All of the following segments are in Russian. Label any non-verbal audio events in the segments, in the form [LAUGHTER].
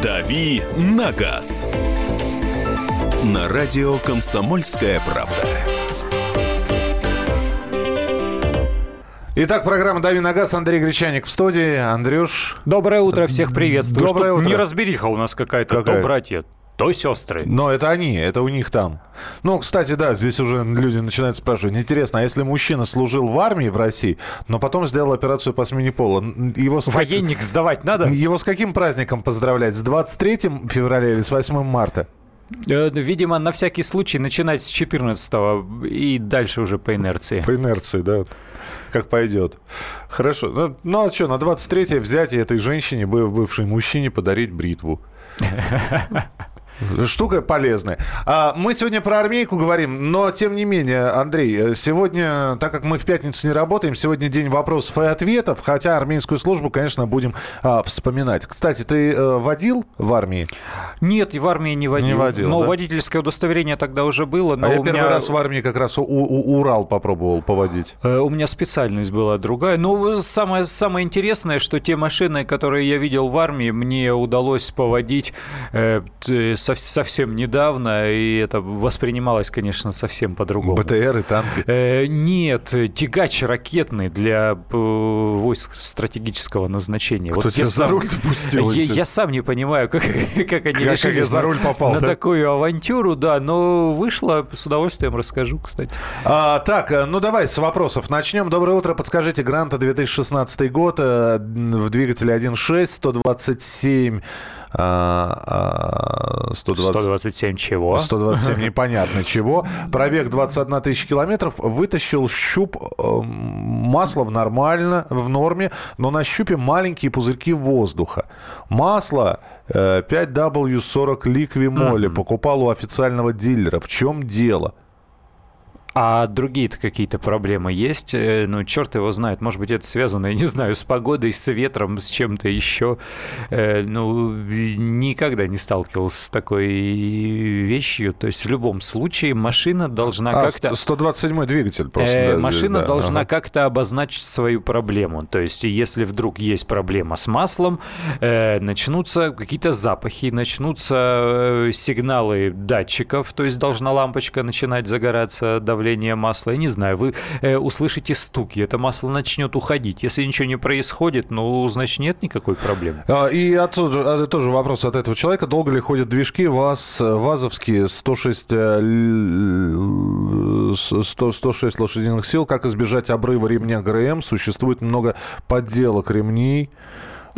«Дави на газ» на радио «Комсомольская правда». Итак, программа «Дави на газ». Андрей Гречаник в студии. Андрюш. Доброе утро, всех приветствую. Доброе Что утро. Неразбериха у нас какая-то. Какая? То братья, то сестры. Но это они, это у них там. Ну, кстати, да, здесь уже люди начинают спрашивать. Интересно, а если мужчина служил в армии в России, но потом сделал операцию по смене пола, его с, Военник сдавать надо? его с каким праздником поздравлять? С 23 февраля или с 8 марта? Э, Видимо, на всякий случай начинать с 14 и дальше уже по инерции. По инерции, да. Как пойдет. Хорошо. Ну, ну а что, на 23-е взять и этой женщине, быв- бывшей мужчине, подарить бритву. [LAUGHS] Штука полезная. А, мы сегодня про армейку говорим, но тем не менее, Андрей, э, сегодня, так как мы в пятницу не работаем, сегодня день вопросов и ответов, хотя армейскую службу, конечно, будем а, вспоминать. Кстати, ты э, водил в армии? Нет, в армии не водил. Не водил, но да? водительское удостоверение тогда уже было. Но а я у первый меня... раз в армии как раз у- у- Урал попробовал поводить. Э, У меня специальность была другая. Но самое, самое интересное, что те машины, которые я видел в армии, мне удалось поводить э, сов- совсем недавно, и это воспринималось, конечно, совсем по-другому. БТР и танки. Э, нет, тягач ракетный для э, войск стратегического назначения. Кто тебя я за руль допустил? Я, я сам не понимаю, как, как они Как решили за руль попал, на да? такую авантюру, да, но вышло, с удовольствием расскажу, кстати. А, так, э, ну давай с вопросов начнем. Доброе утро. Подскажите, Гранта 2016 год в двигателе 1.6, 127... а, а, 120 127 чего? 127 [LAUGHS] непонятно чего. Пробег 21 тысяча километров. Вытащил щуп э, масла в нормально, в норме, но на щупе маленькие пузырьки воздуха. Масло э, 5W40 ликвимоли. Покупал у официального дилера. В чем дело? А другие-то какие-то проблемы есть? Э, Ну, черт его знает. Может быть, это связано, я не знаю, с погодой, с ветром, с чем-то еще. Э, Ну, никогда не сталкивался с такой вещью. То есть, в любом случае, машина должна А, как-то... 127 двигатель просто. Э, да, здесь, машина да. должна Ага. как-то обозначить свою проблему. То есть, если вдруг есть проблема с маслом, э, начнутся какие-то запахи, начнутся э, сигналы датчиков, то есть должна лампочка начинать загораться, давление масла. Я не знаю, вы э, услышите стуки, это масло начнет уходить. Если ничего не происходит, ну, значит, нет никакой проблемы. А, И отсюда а, тоже вопрос от этого человека. Долго ли ходят движки ВАЗ, ВАЗовские 106, э, л- 100 106 лошадиных сил? Как избежать обрыва ремня ГРМ? Существует много подделок ремней.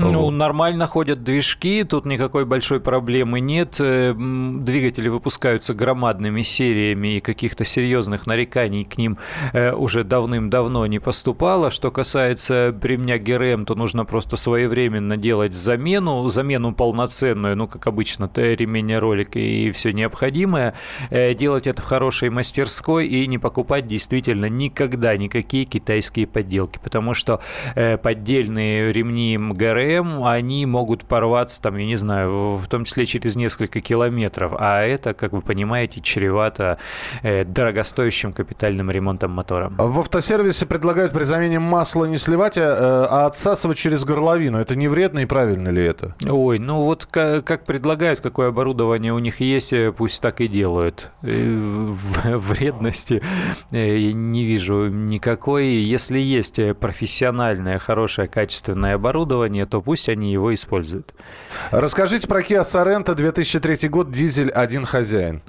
Ну, нормально ходят движки, тут никакой большой проблемы нет. Э, Двигатели выпускаются громадными сериями, и каких-то серьезных нареканий к ним э, уже давным-давно не поступало. Что касается ремня ГРМ, то нужно просто своевременно делать замену, замену полноценную, ну, как обычно, ремень, ролик и все необходимое. Э, Делать это в хорошей мастерской и не покупать действительно никогда никакие китайские подделки, потому что поддельные ремни ГРМ, они могут порваться, там, я не знаю, в том числе через несколько километров, а это, как вы понимаете, чревато э, дорогостоящим капитальным ремонтом мотора. В автосервисе предлагают при замене масла не сливать, а, а отсасывать через горловину. Это не вредно и правильно ли это? Ой, ну вот ка- как предлагают, какое оборудование у них есть, э, пусть так и делают. Э, [LAUGHS] Вредности э, не вижу никакой. Если есть э, профессиональное, хорошее, качественное оборудование, то пусть они его используют. Расскажите про Kia Sorento 2003 год, дизель один хозяин.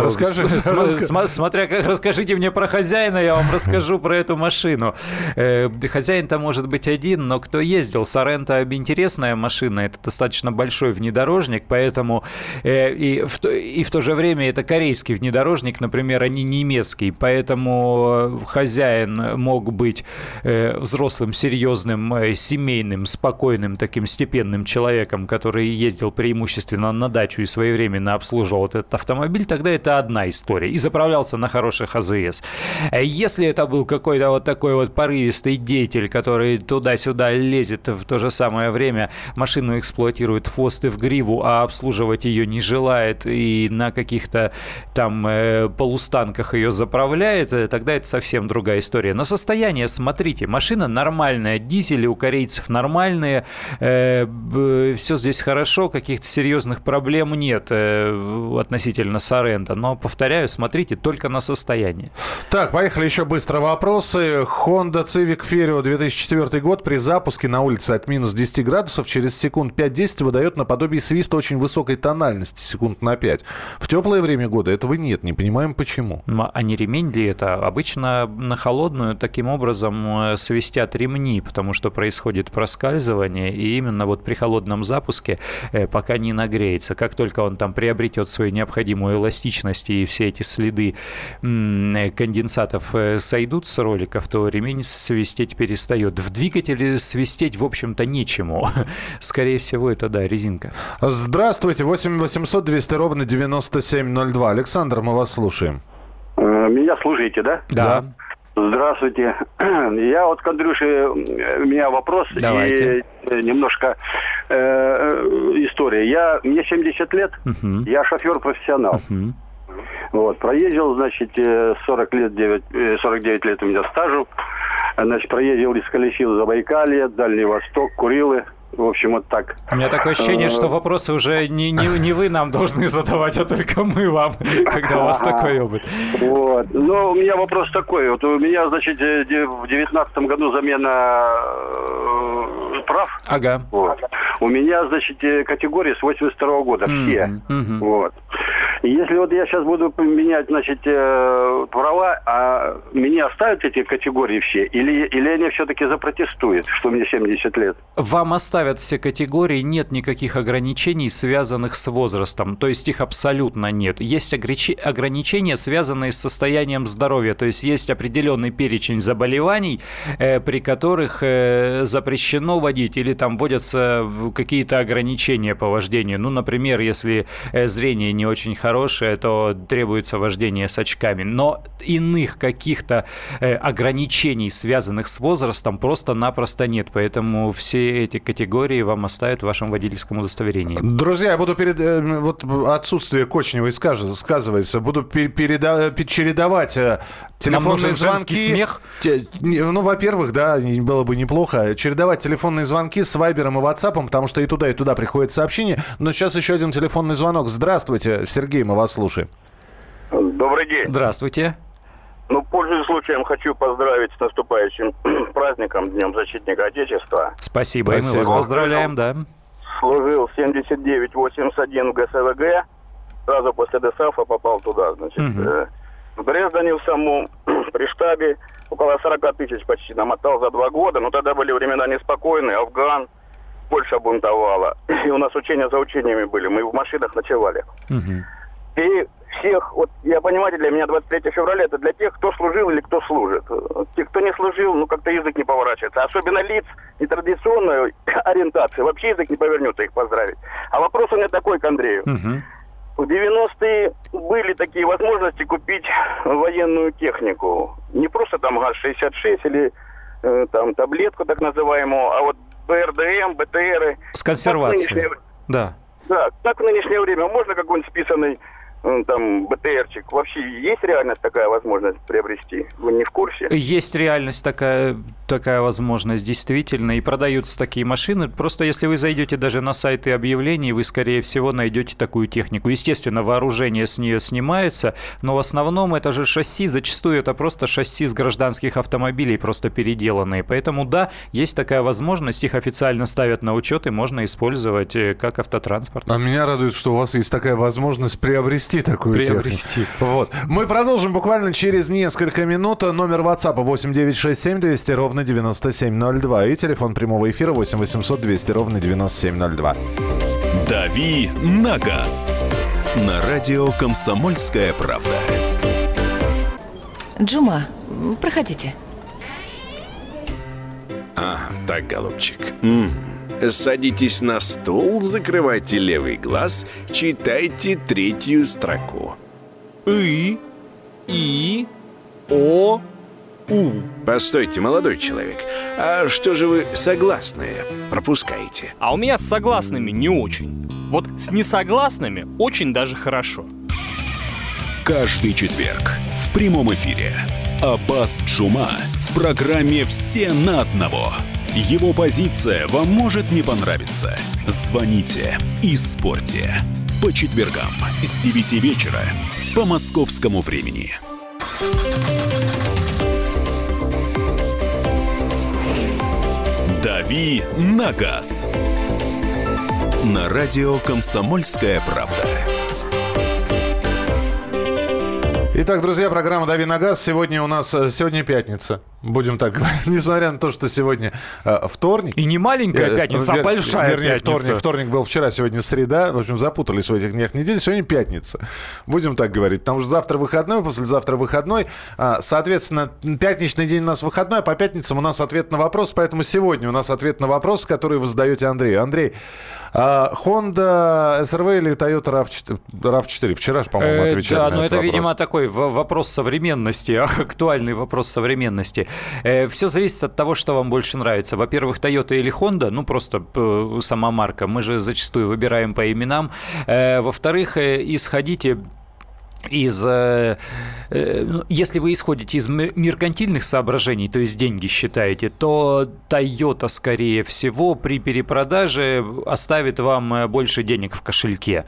Расскажи. см- Смотря как расскажите мне про хозяина, я вам расскажу про эту машину. Э, Хозяин-то может быть один, но кто ездил? Сорента интересная машина, это достаточно большой внедорожник, поэтому э, и в, то, же время это корейский внедорожник, например, а не немецкий, поэтому э, хозяин мог быть э, взрослым, серьезным, э, семейным, спокойным спокойным таким степенным человеком, который ездил преимущественно на дачу и своевременно обслуживал этот автомобиль, тогда это одна история. И заправлялся на хороших АЗС. Если это был какой-то вот такой вот порывистый деятель, который туда-сюда лезет в то же самое время, машину эксплуатирует и в гриву, а обслуживать ее не желает и на каких-то там э, полустанках ее заправляет, э, тогда это совсем другая история. На состояние смотрите, машина нормальная, дизели у корейцев нормальные, э, все здесь хорошо, каких-то серьезных проблем нет э, относительно Сорента, но, повторяю, смотрите только на состояние. Так, поехали еще быстро вопросы. Honda Civic Ferio 2004 год при запуске на улице от минус 10 градусов через секунд 5-10 выдает наподобие свиста очень высокой тональности, секунд на 5. В теплое время года этого нет, не понимаем почему. А не ремень ли это? Обычно на холодную таким образом э, свистят ремни, потому что происходит проскальзывание, и именно вот при холодном запуске, э, пока не нагреется, как только он там приобретет свою необходимую эластичность и все эти следы э, конденсатов сойдут с роликов, то ремень свистеть перестает. В двигателе свистеть, в общем-то, нечему. [LAUGHS] Скорее всего, это, да, резинка. Здравствуйте, 8 800 200 ровно 9702. Александр, мы вас слушаем. Э, меня слушаете, да? Да. Здравствуйте. [CLEARS THROAT] Я вот к Андрюше, у меня вопрос Давайте. и немножко э, история. Я, мне 70 лет, Мгм. я шофер-профессионал. Мгм. Вот, проездил, значит, э, 40 лет, 9, э, 49 лет у меня стажу. Значит, проездил, исколесил Забайкалье, Дальний Восток, Курилы. В общем, вот так. У меня такое ощущение, что вопросы уже не, не, не вы нам должны [LAUGHS] задавать, а только мы вам, [LAUGHS] когда у вас такой опыт. Вот. Но у меня вопрос такой. Вот у меня, значит, э, в девятнадцатом году замена э, прав. Ага. Вот. У меня, значит, э, категории с 82 года, все. Мгм. Вот. И если вот я сейчас буду менять, значит, э, права, а мне оставят эти категории все? Или, или они все-таки запротестуют, что мне 70 лет? Вам оставят все категории, нет никаких ограничений, связанных с возрастом, то есть их абсолютно нет. Есть ограничения, связанные с состоянием здоровья, то есть есть определенный перечень заболеваний, э, при которых э, запрещено водить или там вводятся какие-то ограничения по вождению. Ну, например, если э, зрение не очень хорошее, то требуется вождение с очками. Но иных каких-то ограничений, связанных с возрастом, просто-напросто нет. Поэтому все эти категории вам оставят в вашем водительском удостоверении. Друзья, я буду перед... э, Вот отсутствие Кочневой скаж- сказывается. Буду пе- переда- пе- чередовать э, телефонные звонки. смех? Те- Ну, во-первых, да, было бы неплохо. Чередовать телефонные звонки с Вайбером и Ватсапом, потому что и туда, и туда приходят сообщения. Но сейчас еще один телефонный звонок. Здравствуйте, Сергей, мы вас слушаем. Добрый день. Здравствуйте. Ну, пользуясь случаем, хочу поздравить с наступающим [CLEARS THROAT] праздником, Днем Защитника Отечества. Спасибо. И мы вас поздравляем, да. Служил 79-81 в ГСВГ. Сразу после ДСАФа попал туда, значит. Э, В Дрездене в самом, [CLEARS THROAT] при штабе, около 40 тысяч почти намотал за два года. Но тогда были времена неспокойные. Афган, Польша бунтовала. [CLEARS THROAT] И у нас учения за учениями были. Мы в машинах ночевали. Мгм. И всех, вот я понимаю, для меня 23 февраля это для тех, кто служил или кто служит. Те, кто не служил, ну как-то язык не поворачивается. Особенно лиц нетрадиционной [COUGHS] ориентации. Вообще язык не повернется их поздравить. А вопрос у меня такой к Андрею. Мгм. В 90-е были такие возможности купить военную технику. Не просто там ГАЗ-66 или э, там таблетку так называемую, а вот БРДМ, БТРы. С консервацией. нынешнее- Да. да, так в нынешнее время можно какой-нибудь списанный там БТРчик? Вообще есть реальность такая возможность приобрести? Вы не в курсе? Есть реальность такая, такая возможность, действительно, и продаются такие машины. Просто если вы зайдете даже на сайты объявлений, вы, скорее всего, найдете такую технику. Естественно, вооружение с нее снимается, но в основном это же шасси, зачастую это просто шасси с гражданских автомобилей, просто переделанные. Поэтому, да, есть такая возможность, их официально ставят на учет, и можно использовать э, как автотранспорт. А меня радует, что у вас есть такая возможность приобрести такую Приобрести. технику. Вот. Мы продолжим буквально через несколько минут. Номер WhatsApp 8967 200 ровно 9702. И телефон прямого эфира 8 800 200 ровно 9702. «Дави на газ» на радио «Комсомольская правда». Джума, проходите. Ага, так, голубчик. М. Садитесь на стул, закрывайте левый глаз, читайте третью строку. И, И, О, У. Постойте, молодой человек, а что же вы согласные пропускаете? А у меня с согласными не очень. Вот с несогласными очень даже хорошо. Каждый четверг в прямом эфире Аббас Джума в программе «Все на одного». Его позиция вам может не понравиться. Звоните и спорьте. По четвергам с 9 вечера по московскому времени. «Дави на газ» на радио «Комсомольская правда». Итак, друзья, программа «Дави на газ». Сегодня у нас, э, сегодня пятница. Будем так говорить. [LAUGHS] Несмотря на то, что сегодня э, вторник. И не маленькая Э, пятница, а вер- большая вернее, пятница. Вторник, вторник был вчера, сегодня среда. В общем, запутались в этих днях недели. Сегодня пятница. Будем так говорить. Потому что завтра выходной, послезавтра выходной. А, Соответственно, пятничный день у нас выходной, а по пятницам у нас ответ на вопрос. Поэтому сегодня у нас ответ на вопрос, который вы задаете Андрею. Андрей, а, Honda SRV или Toyota RAV4? RAV4. Вчера же, по-моему, Э, отвечали Да, на но этот это, вопрос. видимо, такой вопрос современности, [LAUGHS] актуальный вопрос современности. Все зависит от того, что вам больше нравится. Во-первых, Toyota или Honda, ну просто э, сама марка. Мы же зачастую выбираем по именам. Э, Во-вторых, э, исходите из, э, э, ну, если вы исходите из меркантильных соображений, то есть деньги считаете, то Toyota, скорее всего, при перепродаже оставит вам э, больше денег в кошельке.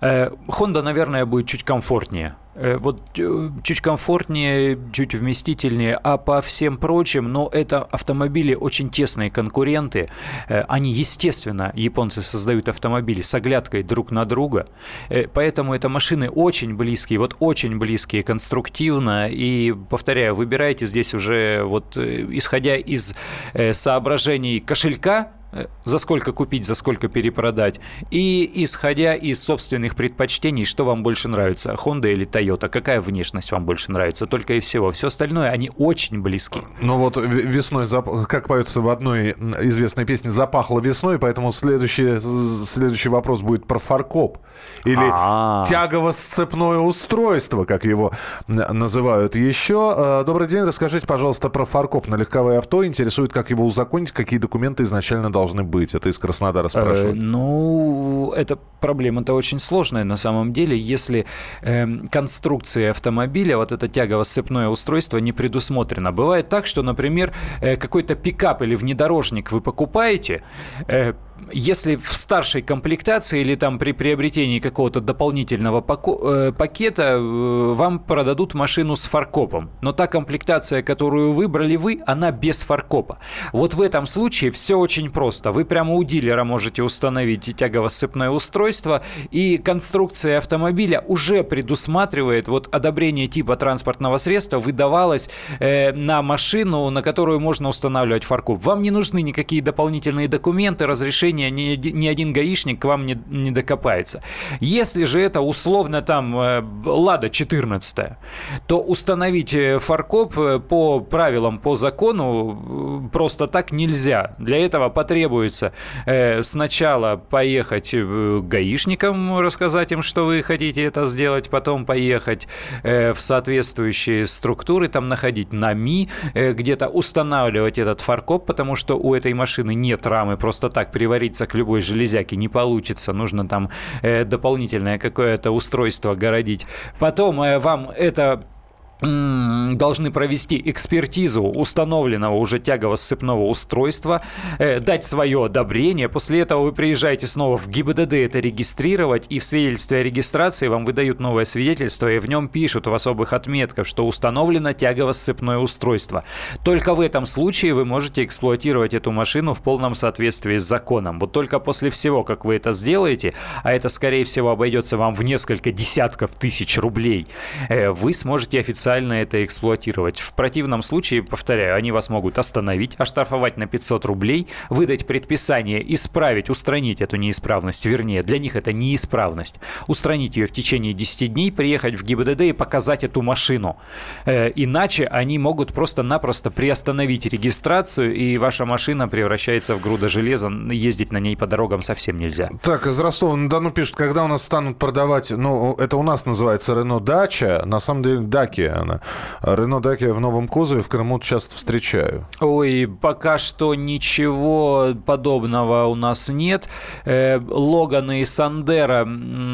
Honda, наверное, будет чуть комфортнее. Э, Вот э, чуть комфортнее, чуть вместительнее, а по всем прочим, но это автомобили очень тесные конкуренты. Э, Они, естественно, японцы создают автомобили с оглядкой друг на друга, поэтому это машины очень близкие, вот очень близкие конструктивно. И, повторяю, выбирайте здесь уже, вот исходя из соображений кошелька, за сколько купить, за сколько перепродать. И исходя из собственных предпочтений, что вам больше нравится, Honda или Toyota, какая внешность вам больше нравится, только и всего. Все остальное, они очень близки. Ну вот весной, как поется в одной известной песне, запахло весной, поэтому следующий, следующий вопрос будет про фаркоп. Или А. тягово-сцепное устройство, как его называют еще. Э, Добрый день, расскажите, пожалуйста, про фаркоп на легковое авто. Интересует, как его узаконить, какие документы изначально должны быть. Это из Краснодара Э, спрашивают. Ну, эта проблема-то очень сложная на самом деле, если эм, конструкция автомобиля, вот это тягово-сцепное устройство не предусмотрено. Бывает так, что, например, э, какой-то пикап или внедорожник вы покупаете, э, если в старшей комплектации или там при приобретении какого-то дополнительного э, пакета э, вам продадут машину с фаркопом, но та комплектация, которую выбрали вы, она без фаркопа. Вот в этом случае все очень просто. Вы прямо у дилера можете установить тягово-сцепное устройство, и конструкция автомобиля уже предусматривает вот одобрение типа транспортного средства выдавалось э, на машину, на которую можно устанавливать фаркоп. Вам не нужны никакие дополнительные документы, разрешения, ни, оди- ни один гаишник к вам не, не докопается. Если же это условно там э, Лада 14, то установить э, фаркоп э, по правилам, по закону просто так нельзя. Для этого потребуется сначала поехать гаишникам, рассказать им, что вы хотите это сделать, потом поехать в соответствующие структуры, там находить НАМИ, э, где-то устанавливать этот фаркоп, потому что у этой машины нет рамы, просто так привариться к любой железяке не получится, нужно там э, дополнительное какое-то устройство городить. Потом э, вам это должны провести экспертизу установленного уже тягово-сцепного устройства, э, дать свое одобрение. После этого вы приезжаете снова в ГИБДД это регистрировать, и в свидетельстве о регистрации вам выдают новое свидетельство, и в нем пишут в особых отметках, что установлено тягово-сцепное устройство. Только в этом случае вы можете эксплуатировать эту машину в полном соответствии с законом. Вот только после всего, как вы это сделаете, а это, скорее всего, обойдется вам в несколько десятков тысяч рублей, э, вы сможете официально официально это эксплуатировать. В противном случае, повторяю, они вас могут остановить, оштрафовать на 500 рублей, выдать предписание исправить, устранить эту неисправность, вернее, для них это неисправность, устранить ее в течение 10 дней, приехать в ГИБДД и показать эту машину. Э, иначе они могут просто-напросто приостановить регистрацию, и ваша машина превращается в груда железа, ездить на ней по дорогам совсем нельзя. Так, из Ростова-на-Дону пишут, когда у нас станут продавать, ну, это у нас называется Рено Дача, на самом деле Дакия она. Рено Дакия в новом кузове в Крыму часто встречаю. Ой, пока что ничего подобного у нас нет. Э, Логаны и Сандера,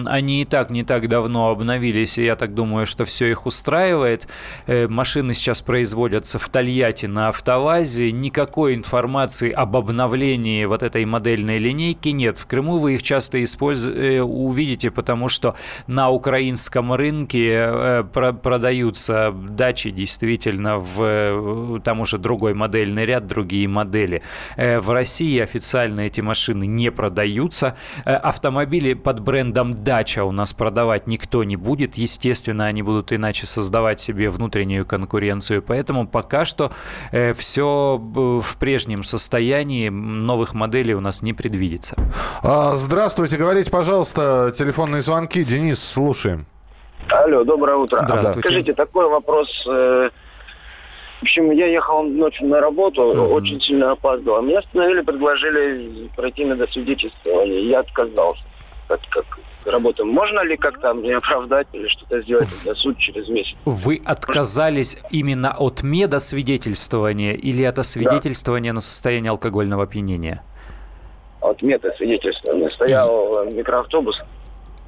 они и так не так давно обновились, и я так думаю, что все их устраивает. Э, машины сейчас производятся в Тольятти на автовазе. Никакой информации об обновлении вот этой модельной линейки нет. В Крыму вы их часто используете, э, увидите, потому что на украинском рынке продаются дачи действительно в там уже другой модельный ряд, другие модели. В России официально эти машины не продаются. Э, автомобили под брендом Дача у нас продавать никто не будет. Естественно, они будут иначе создавать себе внутреннюю конкуренцию. Поэтому пока что э, все в прежнем состоянии. Новых моделей у нас не предвидится. А, здравствуйте, говорите, пожалуйста, телефонные звонки. Денис, слушаем. Алло, доброе утро. Здравствуйте. Скажите, такой вопрос. Э, в общем, я ехал ночью на работу, mm-hmm. очень сильно опаздывал. Меня остановили, предложили пройти медосвидетельствование. Я отказался. Как, как работа. Можно ли как-то мне оправдать или что-то сделать на суд через месяц? Вы отказались именно от медосвидетельствования или от освидетельствования да. на состояние алкогольного опьянения? От медосвидетельствования. Стоял микроавтобус.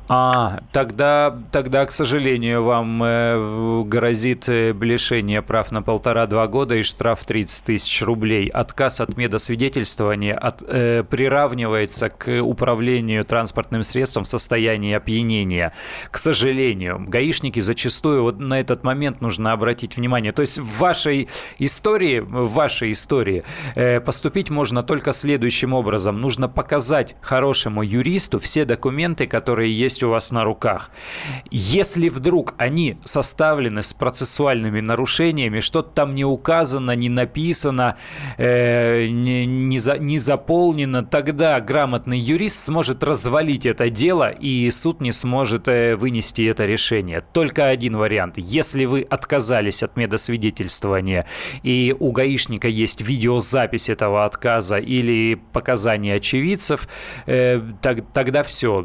А, тогда, тогда, к сожалению, вам э, грозит э, лишение прав на полтора-два года и штраф 30 тысяч рублей. Отказ от медосвидетельствования от, э, приравнивается к управлению транспортным средством в состоянии опьянения. К сожалению, гаишники зачастую вот на этот момент нужно обратить внимание. То есть в вашей истории, в вашей истории э, поступить можно только следующим образом. Нужно показать хорошему юристу все документы, которые есть есть у вас на руках. Если вдруг они составлены с процессуальными нарушениями, что-то там не указано, не написано, э, не, не, за, не заполнено, тогда грамотный юрист сможет развалить это дело, и суд не сможет э, вынести это решение. Только один вариант. Если вы отказались от медосвидетельствования, и у гаишника есть видеозапись этого отказа или показания очевидцев, э, так, тогда все,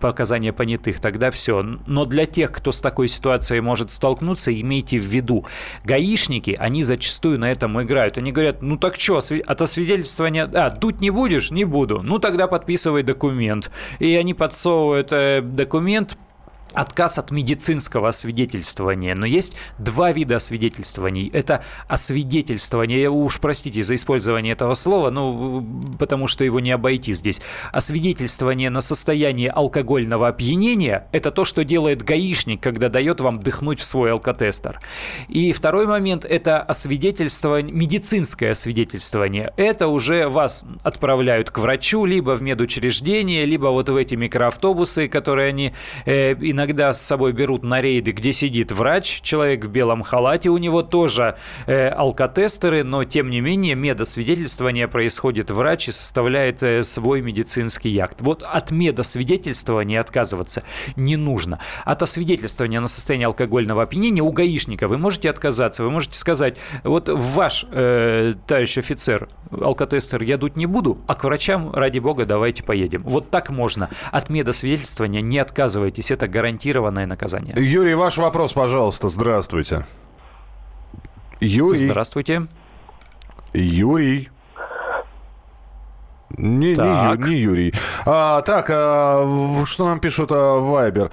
пока показания понятых, тогда все. Но для тех, кто с такой ситуацией может столкнуться, имейте в виду, гаишники, они зачастую на этом играют. Они говорят, ну так что, от освидетельствования, а, дуть не будешь? Не буду. Ну тогда подписывай документ. И они подсовывают э, документ, отказ от медицинского освидетельствования. Но есть два вида освидетельствований. Это освидетельствование, уж простите за использование этого слова, ну, потому что его не обойти здесь. Освидетельствование на состояние алкогольного опьянения – это то, что делает гаишник, когда дает вам дыхнуть в свой алкотестер. И второй момент – это освидетельствование, медицинское освидетельствование. Это уже вас отправляют к врачу, либо в медучреждение, либо вот в эти микроавтобусы, которые они э, иногда иногда с собой берут на рейды, где сидит врач, человек в белом халате, у него тоже э, алкотестеры, но тем не менее медосвидетельствование происходит врач и составляет э, свой медицинский акт. Вот от медосвидетельствования отказываться не нужно. От освидетельствования на состояние алкогольного опьянения у гаишника вы можете отказаться, вы можете сказать, вот ваш, э, товарищ офицер, алкотестер я дуть не буду, а к врачам, ради бога, давайте поедем. Вот так можно. От медосвидетельствования не отказывайтесь, это гарантия гарантированное наказание. Юрий, ваш вопрос, пожалуйста. Здравствуйте. Юрий. Здравствуйте. Юрий. Не, не, не Юрий. А, так, а, что нам пишут а, Вайбер?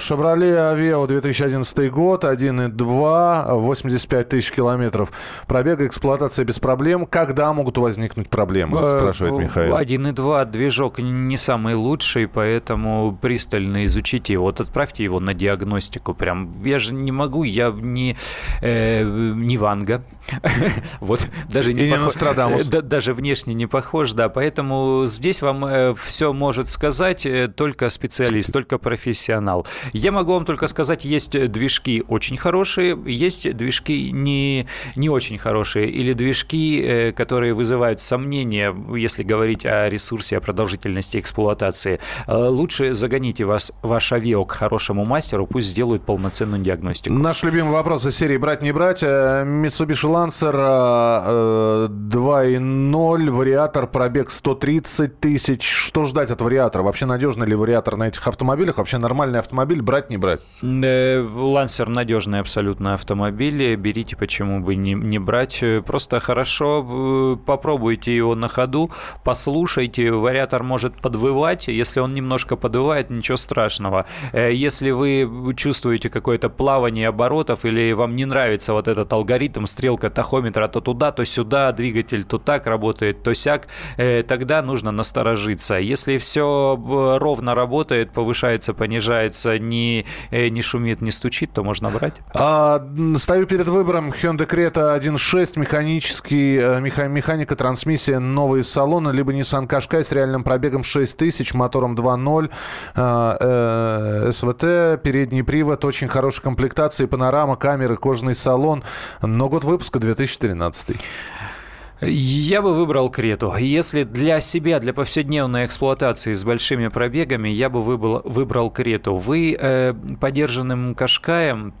Шевроле Авео 2011 год, 1.2, 85 тысяч километров пробега, эксплуатация без проблем. Когда могут возникнуть проблемы, э, спрашивает Михаил. 1.2 движок не самый лучший, поэтому пристально изучите его. Вот отправьте его на диагностику. Прям, я же не могу, я не, э, не Ванга. [LAUGHS] вот, даже не, не Нострадамус. Даже внешне не похож, да. Поэтому здесь вам э, все может сказать э, только специалист, только профессионал. Я могу вам только сказать, есть движки очень хорошие, есть движки не, не очень хорошие, или движки, которые вызывают сомнения, если говорить о ресурсе, о продолжительности эксплуатации. Лучше загоните вас, ваш авио к хорошему мастеру, пусть сделают полноценную диагностику. Наш любимый вопрос из серии «Брать, не брать». Mitsubishi Lancer 2.0, вариатор, пробег 130 тысяч. Что ждать от вариатора? Вообще надежный ли вариатор на этих автомобилях? Вообще нормальный автомобиль брать, не брать? Лансер надежный абсолютно автомобиль. Берите, почему бы не, не брать. Просто хорошо э, попробуйте его на ходу, послушайте. Вариатор может подвывать. Если он немножко подвывает, ничего страшного. Э, если вы чувствуете какое-то плавание оборотов или вам не нравится вот этот алгоритм, стрелка тахометра то туда, то сюда, двигатель то так работает, то сяк, э, тогда нужно насторожиться. Если все э, ровно работает, повышается, понижается, не, э, не шумит, не стучит, то можно брать. А, стою перед выбором Hyundai Creta 1.6, механический, меха, механика, трансмиссия, новые салоны, либо Nissan Qashqai с реальным пробегом 6 тысяч, мотором 2.0, э, э, СВТ, передний привод, очень хорошей комплектации, панорама, камеры, кожаный салон, но год выпуска 2013. Я бы выбрал Крету. Если для себя, для повседневной эксплуатации с большими пробегами, я бы выбрал, выбрал Крету. Вы э, подержанным Кашкаем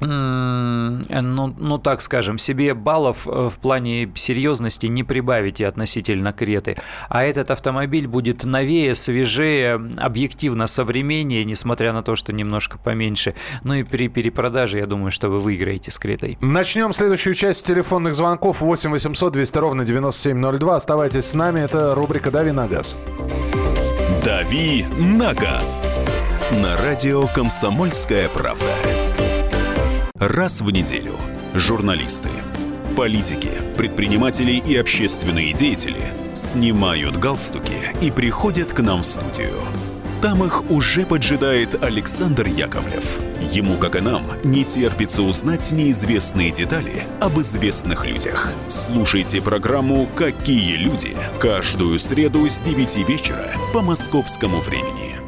ну, ну, так скажем, себе баллов э, в плане серьезности не прибавите относительно Креты. А этот автомобиль будет новее, свежее, объективно современнее, несмотря на то, что немножко поменьше. Ну и при перепродаже, я думаю, что вы выиграете с Кретой. Начнем следующую часть телефонных звонков 8 800 200 ровно 9702. Оставайтесь с нами, это рубрика «Дави на газ». «Дави на газ» на радио «Комсомольская правда». Раз в неделю журналисты, политики, предприниматели и общественные деятели снимают галстуки и приходят к нам в студию. Там их уже поджидает Александр Яковлев. Ему, как и нам, не терпится узнать неизвестные детали об известных людях. Слушайте программу «Какие люди» каждую среду с 9 вечера по московскому времени.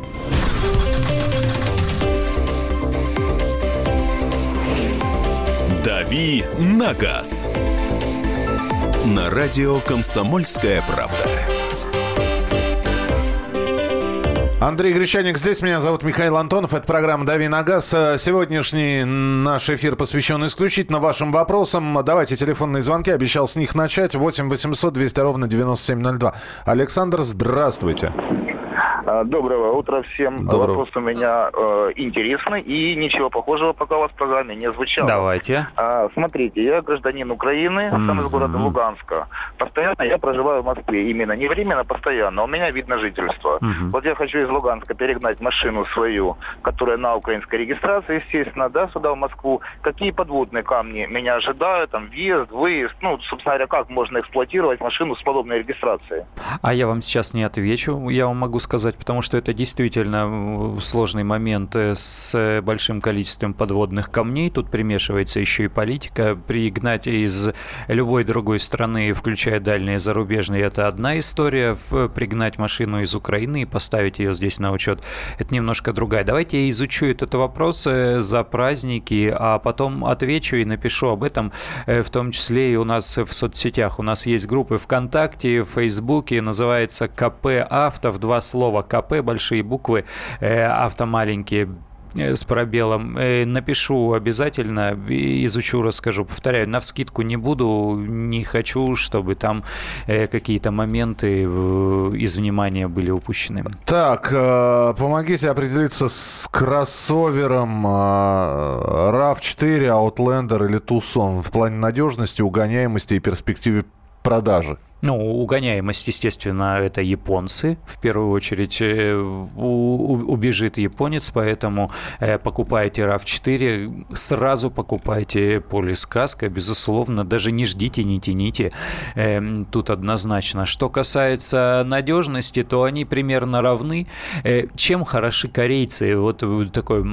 «Дави на газ» на радио «Комсомольская правда». Андрей Гречаник здесь, меня зовут Михаил Антонов, это программа «Дави на газ». Сегодняшний наш эфир посвящен исключительно вашим вопросам. Давайте телефонные звонки, обещал с них начать. 8 800 200 ровно 9702. Александр, здравствуйте. А, доброго утра всем. Доброго. Вопрос у меня э, интересный и ничего похожего пока у вас в программе не звучало. Давайте. А, смотрите, я гражданин Украины, сам из города Луганска. Постоянно я проживаю в Москве. Именно не временно, а постоянно. У меня вид на жительство. Вот я хочу из Луганска перегнать машину свою, которая на украинской регистрации, естественно, да, сюда в Москву. Какие подводные камни меня ожидают? Там въезд, выезд. Ну, собственно говоря, как можно эксплуатировать машину с подобной регистрацией? А я вам сейчас не отвечу. Я вам могу сказать, потому что это действительно сложный момент э, с большим количеством подводных камней. Тут примешивается еще и политика. Пригнать из любой другой страны, включая дальние зарубежные, это одна история. Пригнать машину из Украины и поставить ее здесь на учет, это немножко другая. Давайте я изучу этот вопрос э, за праздники, а потом отвечу и напишу об этом, э, в том числе и у нас в соцсетях. У нас есть группы ВКонтакте, в Фейсбуке, называется КП Авто, в два слова КП, большие буквы, э, авто маленькие, э, с пробелом. Э, напишу обязательно, изучу, расскажу. Повторяю, на вскидку не буду, не хочу, чтобы там какие-то моменты из внимания были упущены. Так, помогите определиться с кроссовером RAV4, Outlander или Tucson в плане надежности, угоняемости и перспективе продажи. Ну, угоняемость, естественно, это японцы. В первую очередь э, убежит японец, поэтому э, покупайте RAV4, сразу покупайте полис каска, безусловно, даже не ждите, не тяните. Эм, тут однозначно. Что касается надежности, то они примерно равны. Э, чем хороши корейцы? Вот такое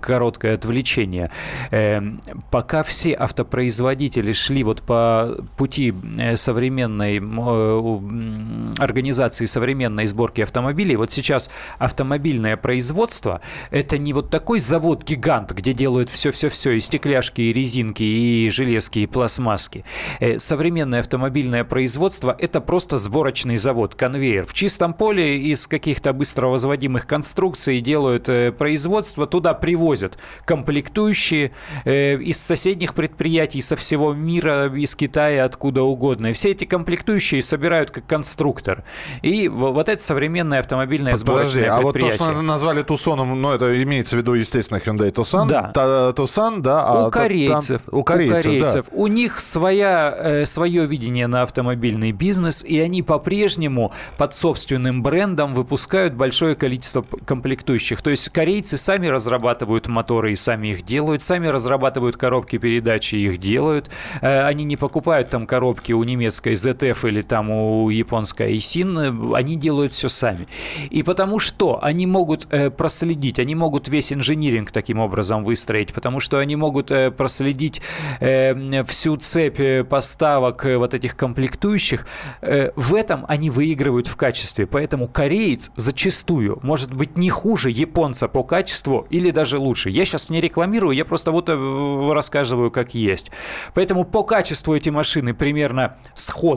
короткое отвлечение. Эм, пока все автопроизводители шли вот по пути современного современной э, организации современной сборки автомобилей. Вот сейчас автомобильное производство – это не вот такой завод-гигант, где делают все-все-все, и стекляшки, и резинки, и железки, и пластмасски. Э, современное автомобильное производство – это просто сборочный завод, конвейер. В чистом поле из каких-то быстро возводимых конструкций делают э, производство, туда привозят комплектующие из соседних предприятий со всего мира, из Китая, откуда угодно. И все эти комплектующие собирают как конструктор. И вот это современное автомобильное Подожди, сборочное а вот то, что назвали Тусоном, ну, это имеется в виду, естественно, Hyundai Tucson. Да. Tucson, да. а у корейцев, там- у корейцев, да. У них своя, э, свое видение на автомобильный бизнес, и они по-прежнему под собственным брендом выпускают большое количество комплектующих. То есть корейцы сами разрабатывают моторы и сами их делают, сами разрабатывают коробки передач и их делают. Э, Они не покупают там коробки у немецкой ZF или там у японской Aisin, они делают все сами. И потому что они могут э, проследить, они могут весь инжиниринг таким образом выстроить, потому что они могут э, проследить э, всю цепь э, поставок э, вот этих комплектующих. Э, В этом они выигрывают в качестве. Поэтому кореец зачастую может быть не хуже японца по качеству или даже лучше. Я сейчас не рекламирую, я просто вот э, рассказываю, как есть. Поэтому по качеству эти машины примерно сходны.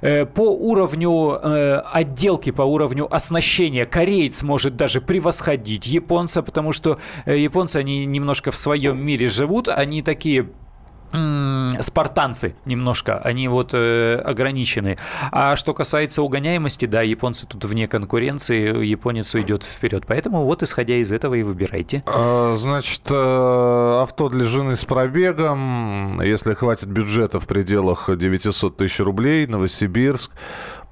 Э, По уровню э, отделки, по уровню оснащения. Кореец может даже превосходить японца, потому что э, японцы, они немножко в своем мире живут, они такие спартанцы немножко, они вот э, ограничены. А что касается угоняемости, да, японцы тут вне конкуренции, японец уйдет вперед. Поэтому вот исходя из этого и выбирайте. А, Значит, э, авто для жены с пробегом, если хватит бюджета в пределах 900 тысяч рублей, Новосибирск,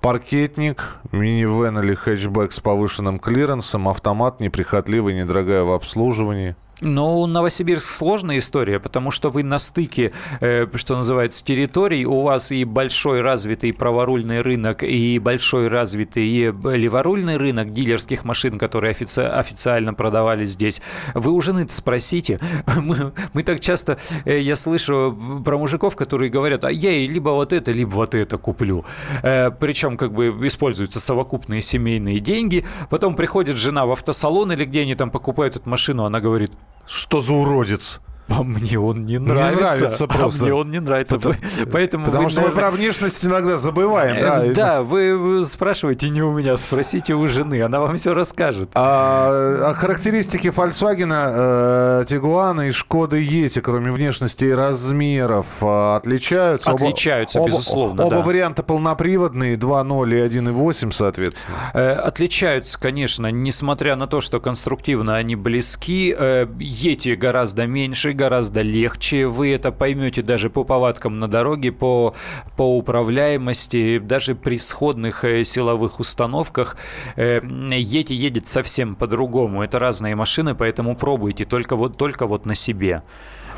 паркетник, минивэн или хэтчбэк с повышенным клиренсом, автомат неприхотливый, недорогая в обслуживании. Ну, Новосибирск сложная история, потому что вы на стыке, э, что называется, территорий, у вас и большой развитый праворульный рынок, и большой развитый леворульный рынок дилерских машин, которые офици- официально продавались здесь. Вы у жены спросите. [LAUGHS] Мы, мы так часто, э, я слышу про мужиков, которые говорят, а я ей либо вот это, либо вот это куплю. Э, причем как бы используются совокупные семейные деньги. Потом приходит жена в автосалон или где они там покупают эту машину, она говорит, Что за уродец? [LAUGHS] а мне он не нравится. нравится просто. А мне он не нравится. Потому- Поэтому Потому вы, что мы наверное, про внешность иногда забываем. Да, э, Да, вы, спрашиваете не у меня, спросите у жены, она вам все расскажет. А, а характеристики Volkswagen, э, Tiguan и Шкоды Yeti, кроме внешности и размеров, а, отличаются? Отличаются, оба- безусловно, Оба да. варианта полноприводные, 2.0 и 1.8, соответственно. Э, Отличаются, конечно, несмотря на то, что конструктивно они близки. э, Ети гораздо меньше, гораздо легче. Вы это поймете даже по повадкам на дороге, по, по управляемости, даже при сходных э, силовых установках. Э, Ети едет совсем по-другому. Это разные машины, поэтому пробуйте только вот, только вот на себе.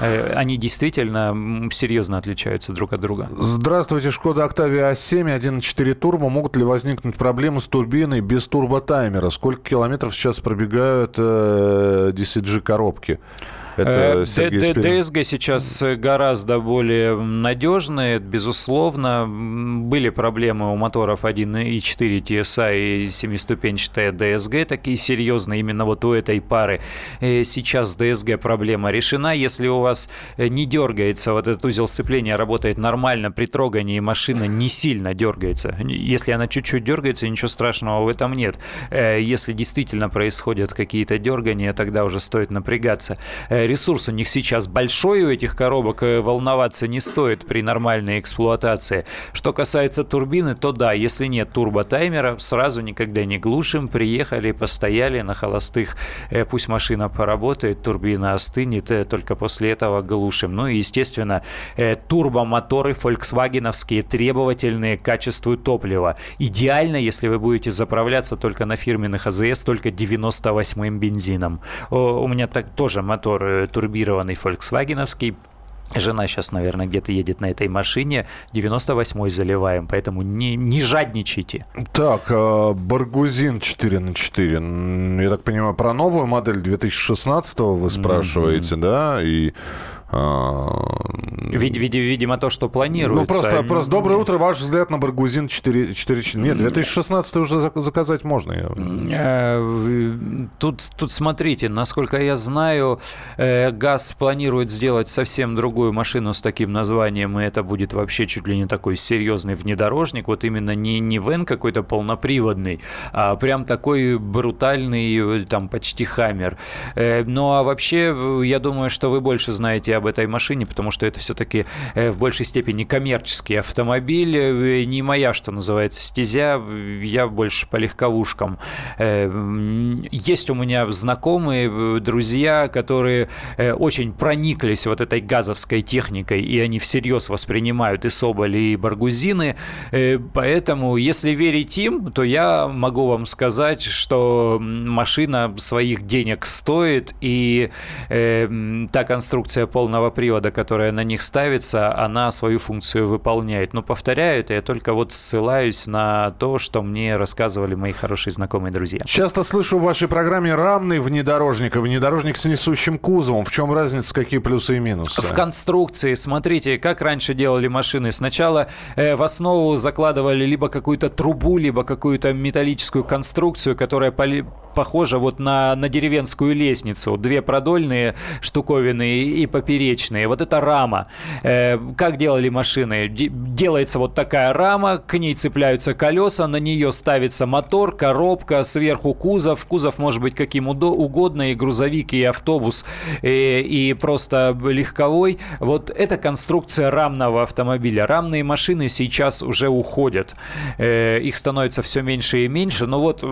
Э, Они действительно серьезно отличаются друг от друга. Здравствуйте, Шкода Octavia A7, 1.4 турбо. Могут ли возникнуть проблемы с турбиной без турботаймера? Сколько километров сейчас пробегают э, DCG-коробки? Это Э. ДСГ сейчас э, гораздо более надежные, безусловно. Были проблемы у моторов 1.4 TSI и семиступенчатая DSG, такие серьезные именно вот у этой пары. Э, Сейчас DSG проблема решена. Если у вас не дергается вот этот узел сцепления, работает нормально при трогании, машина не сильно дергается. Если она чуть-чуть дергается, ничего страшного в этом нет. Если действительно происходят какие-то дергания, тогда уже стоит напрягаться. Ресурс у них сейчас большой, у этих коробок э, волноваться не стоит при нормальной эксплуатации. Что касается турбины, то да, если нет турботаймера, сразу никогда не глушим, приехали, постояли на холостых, э, пусть машина поработает, турбина остынет, э, только после этого глушим. Ну и, естественно, турбомоторы фольксвагеновские требовательные к качеству топлива. Идеально, если вы будете заправляться только на фирменных АЗС, только 98-м бензином. У меня так тоже мотор э, турбированный фольксвагеновский. Жена сейчас, наверное, где-то едет на этой машине. 98-й заливаем, поэтому не, не жадничайте. Так, э, Баргузин 4 на 4. М, Я так понимаю, про новую модель 2016 вы спрашиваете, да? И Вид, вид, видимо, то, что планируется. Ну, просто, просто доброе утро, ваш взгляд на Баргузин 4, 4 Нет, 2016 уже заказать можно. Э, тут, тут смотрите, насколько я знаю, э, ГАЗ планирует сделать совсем другую машину с таким названием, и это будет вообще чуть ли не такой серьезный внедорожник, вот именно не, не вен какой-то полноприводный, а прям такой брутальный, там, почти хаммер. Э, ну, а вообще, я думаю, что вы больше знаете об этой машине, потому что это все-таки в большей степени коммерческий автомобиль, не моя, что называется, стезя, я больше по легковушкам. Есть у меня знакомые, друзья, которые очень прониклись вот этой газовской техникой, и они всерьез воспринимают и Соболи, и Баргузины. Э, поэтому, если верить им, то я могу вам сказать, что машина своих денег стоит, и э, та конструкция полного привода, которая на них ставится, она свою функцию выполняет. Но повторяю это, я только вот ссылаюсь на то, что мне рассказывали мои хорошие знакомые друзья. Часто слышу в вашей программе рамный внедорожник и внедорожник с несущим кузовом. В чем разница, какие плюсы и минусы? В конструкции, смотрите, как раньше делали машины. Сначала э, в основу закладывали либо какую-то трубу, либо какую-то металлическую конструкцию, которая поли похожа вот на, на деревенскую лестницу. Две продольные штуковины и поперечные. Вот это рама. Э, как делали машины? Делается вот такая рама, к ней цепляются колеса, на нее ставится мотор, коробка, сверху кузов. Кузов может быть каким угодно, и грузовик, и автобус, и, э, и просто легковой. Вот это конструкция рамного автомобиля. Рамные машины сейчас уже уходят. Э, их становится все меньше и меньше. Но вот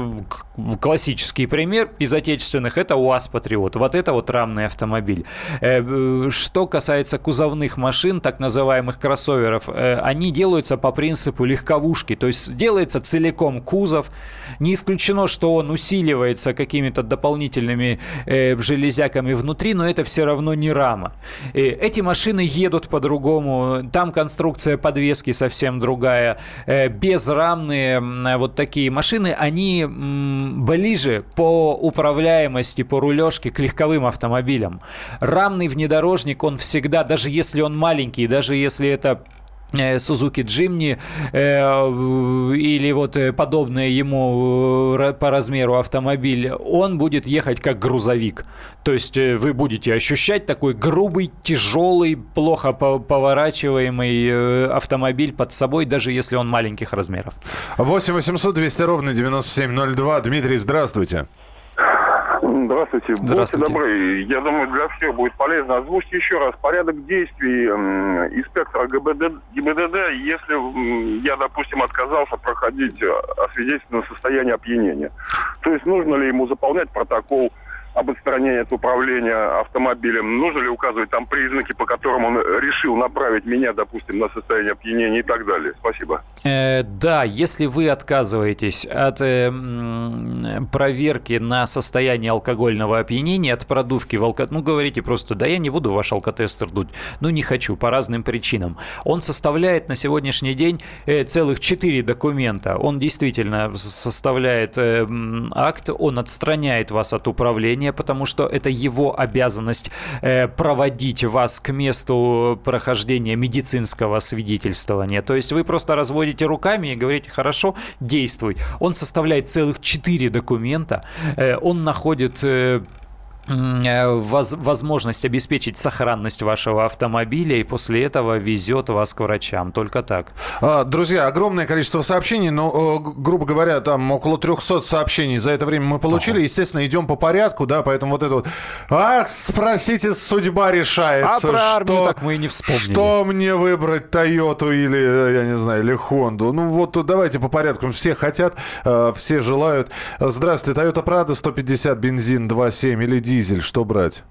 классический пример из отечественных – это УАЗ Патриот. Вот это вот рамный автомобиль. Э, что касается кузовных машин, так называемых кроссоверов, они делаются по принципу легковушки. То есть делается целиком кузов. Не исключено, что он усиливается какими-то дополнительными э, железяками внутри, но это все равно не рама. Э, эти машины едут по-другому. Там конструкция подвески совсем другая. Э, безрамные вот такие машины, они ближе по управляемости, по рулежке к легковым автомобилям. Рамный внедорожник, он всегда, даже если он маленький, даже если это Сузуки Джимни э, или вот э, подобное ему э, по размеру автомобиль, он будет ехать как грузовик. То есть вы будете ощущать такой грубый, тяжелый, плохо поворачиваемый автомобиль под собой, даже если он маленьких размеров. 8 800 200 ровно 9702. Дмитрий, здравствуйте. Здравствуйте. Здравствуйте. Будьте добры. Я думаю, для всех будет полезно. Озвучьте еще раз порядок действий инспектора ГБД, ГИБДД, если я, допустим, отказался проходить э, освидетельственное состояние опьянения. То есть нужно ли ему заполнять протокол об отстранении от управления автомобилем? Нужно ли указывать там признаки, по которым он решил направить меня, допустим, на состояние опьянения и так далее? Спасибо. Э, да, если вы отказываетесь от э, проверки на состояние алкогольного опьянения, от продувки в алко... ну, говорите просто, да, я не буду ваш алкотестер дуть, ну, не хочу, по разным причинам. Он составляет на сегодняшний день э, целых четыре документа. Он действительно составляет э, акт, он отстраняет вас от управления, управления, потому что это его обязанность э, проводить вас к месту прохождения медицинского свидетельствования. То есть вы просто разводите руками и говорите, хорошо, действуй. Он составляет целых четыре документа, э, он находит Э, воз, возможность обеспечить сохранность вашего автомобиля и после этого везет вас к врачам. Только так. А, друзья, огромное количество сообщений, но, э, грубо говоря, там около 300 сообщений за это время мы получили. Ага. Естественно, идем по порядку, да, поэтому вот это вот... Ах, спросите, судьба решается. А про армию что, так мы и не вспомнили. Что мне выбрать, Тойоту или, э, я не знаю, или Хонду? Ну вот давайте по порядку. Все хотят, все желают. Здравствуйте, Toyota Prado 150 бензин 2.7 или дизель дизель, что брать?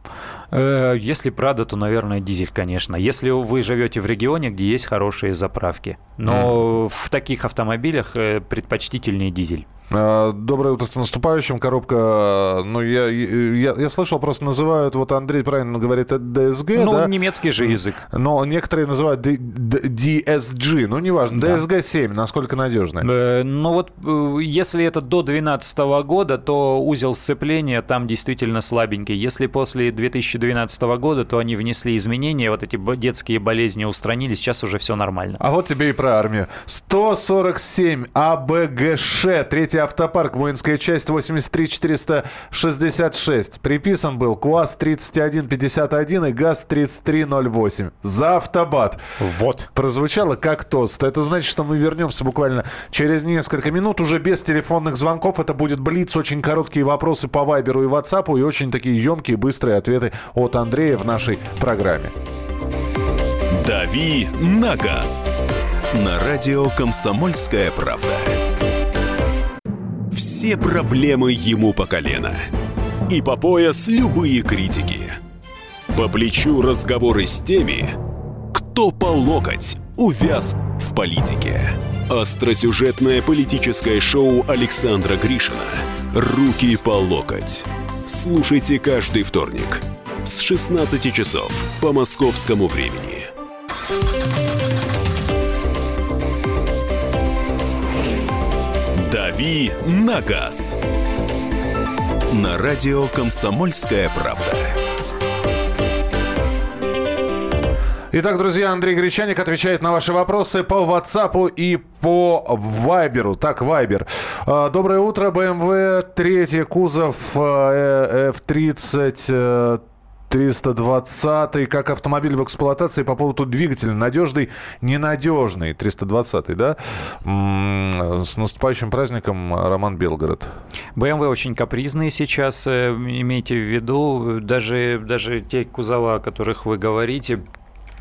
Э, если Прада, то, наверное, дизель, конечно. Если вы живете в регионе, где есть хорошие заправки. Но mm. в таких автомобилях э, предпочтительнее дизель. А, доброе утро с наступающим. Коробка, ну, я, я, я слышал, просто называют, вот Андрей правильно говорит, это DSG, Ну, да? немецкий же язык. Но некоторые называют DSG, ну, неважно, да. DSG-7, насколько надежный? Э, ну, вот э, если это до 2012 года, то узел сцепления там действительно слабенький. Если после 2012 года, то они внесли изменения, вот эти детские болезни устранили, сейчас уже все нормально. А вот тебе и про армию. 147 АБГШ, третий автопарк, воинская часть 83466. Приписан был КУАЗ 3151 и ГАЗ 3308. За автобат. Вот. Прозвучало как тост. Это значит, что мы вернемся буквально через несколько минут, уже без телефонных звонков. Это будет Блиц, очень короткие вопросы по Вайберу и Ватсапу и очень такие емкие, быстрые ответы от Андрея в нашей программе. «Дави на газ» на радио «Комсомольская правда». Все проблемы ему по колено. И по пояс любые критики. По плечу разговоры с теми, кто по локоть увяз в политике. Остросюжетное политическое шоу Александра Гришина «Руки по локоть». Слушайте каждый вторник с 16 часов по московскому времени. «Дави на газ» на радио «Комсомольская правда». Итак, друзья, Андрей Гречаник отвечает на ваши вопросы по WhatsApp и по Вайберу. Так, Вайбер. А, доброе утро, BMW, третий кузов э, F30 320 как автомобиль в эксплуатации по поводу двигателя. Надежный, ненадежный. 320 да? С наступающим праздником, Роман Белгород. BMW очень капризные сейчас, э, имейте в виду. Даже, даже те кузова, о которых вы говорите,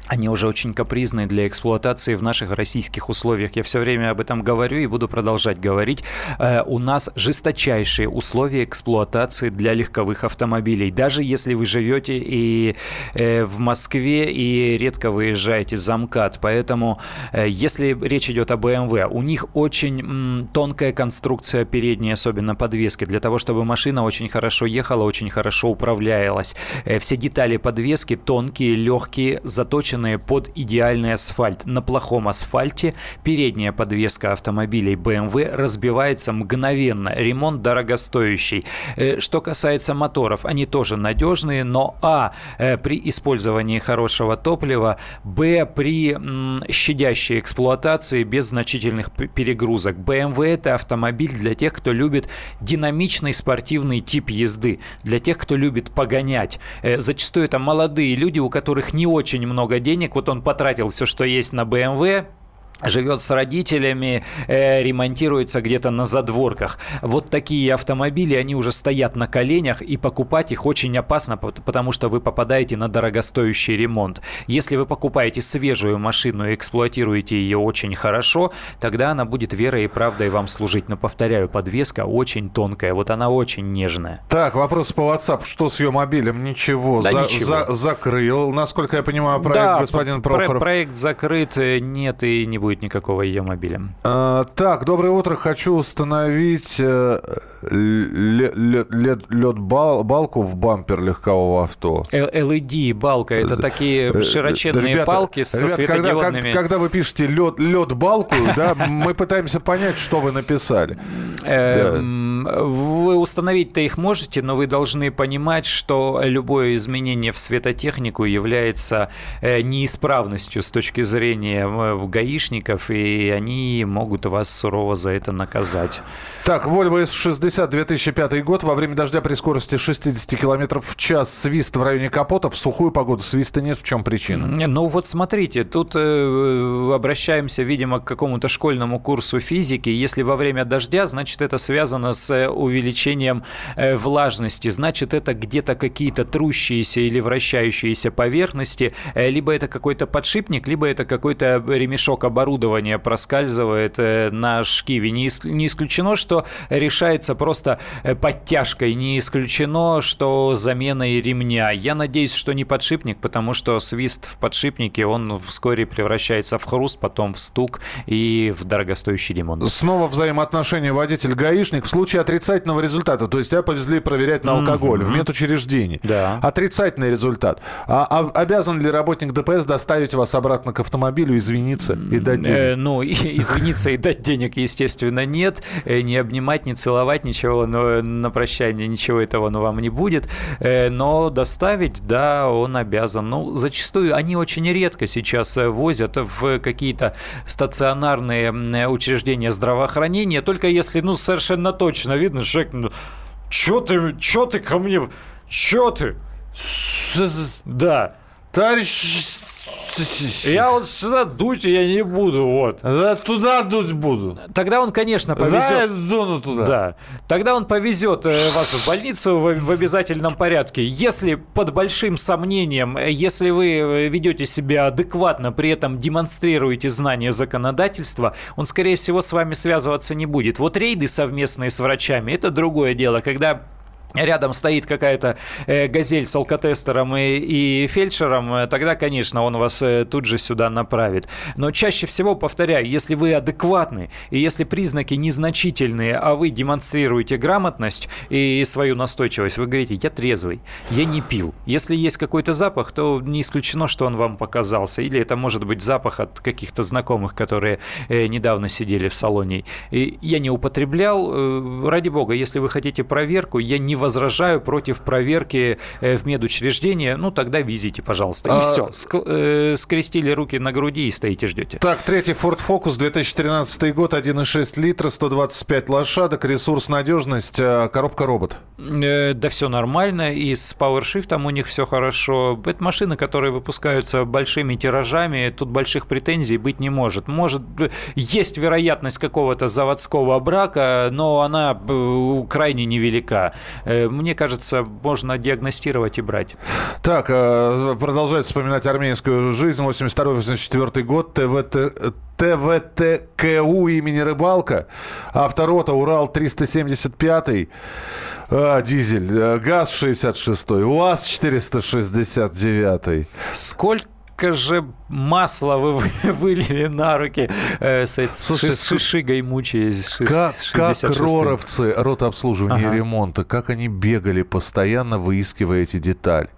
они уже очень капризные для эксплуатации в наших российских условиях. Я все время об этом говорю и буду продолжать говорить. Э, у нас жесточайшие условия эксплуатации для легковых автомобилей. Даже если вы живете и э, в Москве и редко выезжаете за МКАД. Поэтому, э, если речь идет о BMW, у них очень м, тонкая конструкция передней, особенно подвески, для того, чтобы машина очень хорошо ехала, очень хорошо управлялась. Э, все детали подвески тонкие, легкие, заточены заточенные под идеальный асфальт. На плохом асфальте передняя подвеска автомобилей BMW разбивается мгновенно. Ремонт дорогостоящий. Э, что касается моторов, они тоже надежные, но а. Э, при использовании хорошего топлива, б. при щадящей эксплуатации без значительных перегрузок. BMW это автомобиль для тех, кто любит динамичный спортивный тип езды, для тех, кто любит погонять. Э, зачастую это молодые люди, у которых не очень много денег, денег, вот он потратил все, что есть на BMW, живет с родителями, э, ремонтируется где-то на задворках. Вот такие автомобили, они уже стоят на коленях, и покупать их очень опасно, потому что вы попадаете на дорогостоящий ремонт. Если вы покупаете свежую машину и эксплуатируете ее очень хорошо, тогда она будет верой и правдой вам служить. Но, повторяю, подвеска очень тонкая, вот она очень нежная. Так, вопрос по WhatsApp. Что с ее мобилем? Ничего. Да за, ничего. За, закрыл. Насколько я понимаю, проект да, господин Прохоров. проект закрыт, э, нет и не будет будет никакого ее мобиля. А, так, доброе утро. Хочу установить э, лед-балку в бампер легкового авто. LED-балка. Это такие э, широченные ребята, палки со ребята, светодиодными... Когда, когда вы пишете лед-балку, [LAUGHS] да, мы пытаемся понять, что вы написали. Эм, вы установить-то их можете, но вы должны понимать, что любое изменение в светотехнику является э, неисправностью с точки зрения гаишника гаишников, и они могут вас сурово за это наказать. Так, Volvo S60 2005 год. Во время дождя при скорости 60 км в час свист в районе капота. В сухую погоду свиста нет. В чем причина? Ну вот смотрите, тут э, обращаемся, видимо, к какому-то школьному курсу физики. Если во время дождя, значит это связано с э, увеличением э, влажности. Значит это где-то какие-то трущиеся или вращающиеся поверхности. Э, либо это какой-то подшипник, либо это какой-то ремешок оборудования оборудование проскальзывает э, на шкиве. Не исключено, что решается просто э, подтяжкой, не исключено, что заменой ремня. Я надеюсь, что не подшипник, потому что свист в подшипнике, он вскоре превращается в хруст, потом в стук и в дорогостоящий ремонт. Снова взаимоотношения водителя водитель, гаишник, в случае отрицательного результата, то есть тебя повезли проверять на алкоголь mm-hmm. в медучреждении, да. отрицательный результат, а, а обязан ли работник ДПС доставить вас обратно к автомобилю, извиниться и дать денег? Э, ну, [LAUGHS] извиниться и дать денег, естественно, нет. Э, не обнимать, не целовать, ничего но на прощание, ничего этого ну, вам не будет. Э, но доставить, да, он обязан. Ну, зачастую они очень редко сейчас э, возят в какие-то стационарные учреждения здравоохранения, только если, ну, совершенно точно видно, человек, ну, чё ты, чё ты ко мне, чё ты? Да. Товарищ... Я вот сюда дуть я не буду, вот. Да, туда дуть буду. Тогда он, конечно, повезет. Да, я дуну туда. Да. Тогда он повезет э, вас в больницу в, в обязательном порядке. Если под большим сомнением, э, если вы э, ведете себя адекватно, при этом демонстрируете знание законодательства, он, скорее всего, с вами связываться не будет. Вот рейды совместные с врачами – это другое дело, когда рядом стоит какая-то э, газель с алкотестером и, и фельдшером, э, тогда, конечно, он вас э, тут же сюда направит. Но чаще всего, повторяю, если вы адекватны, и если признаки незначительные, а вы демонстрируете грамотность и свою настойчивость, вы говорите, я трезвый, я не пил. Если есть какой-то запах, то не исключено, что он вам показался. Или это может быть запах от каких-то знакомых, которые недавно сидели в салоне. И я не употреблял. Ради бога, если вы хотите проверку, я не возражаю против проверки э, в медучреждение, ну тогда визите, пожалуйста. И а... все. Ск- э, скрестили руки на груди и стоите, ждете. Так, третий Ford Focus, 2013 год, 1,6 литра, 125 лошадок, ресурс, надежность, э, коробка робот. Э, да все нормально, и с PowerShift у них все хорошо. Это машины, которые выпускаются большими тиражами, тут больших претензий быть не может. Может, есть вероятность какого-то заводского брака, но она э, крайне невелика. Э, мне кажется, можно диагностировать и брать. Так, э, продолжает вспоминать армейскую жизнь. 82-84 год, ТВТ, ТВТКУ имени Рыбалка, авторота Урал 375 а, дизель, э, ГАЗ 66 УАЗ 469 Сколько сколько же масла вы вылили на руки э, с, Слушай, с шишигой мучаясь. Как, как роровцы рота обслуживания ага. и ремонта, как они бегали постоянно, выискивая эти детали,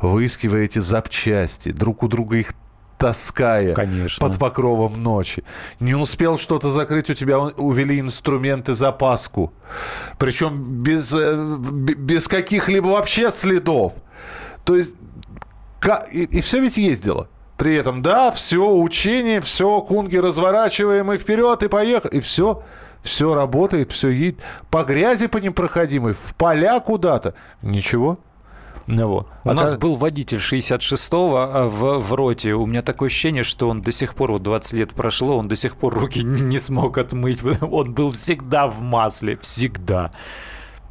выискивая эти запчасти, друг у друга их таская Конечно. под покровом ночи. Не успел что-то закрыть, у тебя увели инструменты запаску. Причем без, э, без каких-либо вообще следов. То есть и, и все ведь ездило. При этом, да, все, учение, все, кунги разворачиваем и вперед, и поехали. И все, все работает, все едет. По грязи по непроходимой, в поля куда-то. Ничего. Ну вот. У а нас как... был водитель 66-го а, в, в роте. У меня такое ощущение, что он до сих пор, вот 20 лет прошло, он до сих пор руки [LAUGHS] не смог отмыть. Он был всегда в масле, всегда.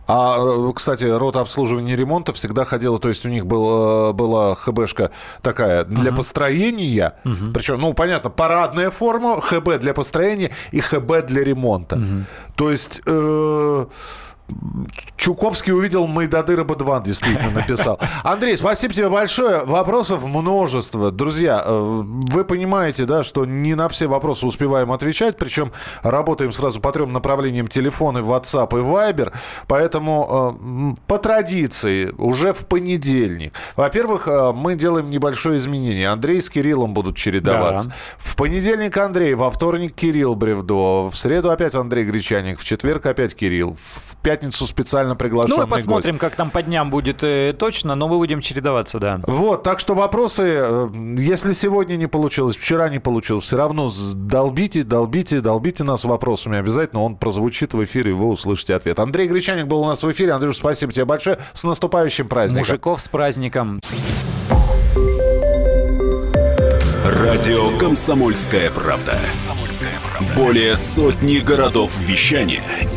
А, э, кстати, рота обслуживания и ремонта всегда ходила, то есть у них был, была ХБшка такая для uh-huh. построения, uh-huh. причем, ну, понятно, парадная форма, ХБ для построения и ХБ для ремонта. Uh-huh. То есть... Э- Чуковский увидел Майдады Бадван, действительно написал. Андрей, спасибо тебе большое. Вопросов множество. Друзья, э, вы понимаете, да, что не на все вопросы успеваем отвечать, причем работаем сразу по трем направлениям телефоны, WhatsApp и Viber. Поэтому э, по традиции уже в понедельник. Во-первых, э, мы делаем небольшое изменение. Андрей с Кириллом будут чередоваться. Да. В понедельник Андрей, во вторник Кирилл Бревдо, в среду опять Андрей Гречаник, в четверг опять Кирилл, в пятницу пятницу специально приглашенный Ну, мы посмотрим, гость. как там по дням будет э, точно, но мы будем чередоваться, да. Вот, так что вопросы, э, если сегодня не получилось, вчера не получилось, все равно долбите, долбите, долбите нас вопросами обязательно, он прозвучит в эфире, и вы услышите ответ. Андрей Гречаник был у нас в эфире. Андрюш, спасибо тебе большое. С наступающим праздником. Мужиков с праздником. Радио «Комсомольская правда». Более сотни городов вещания –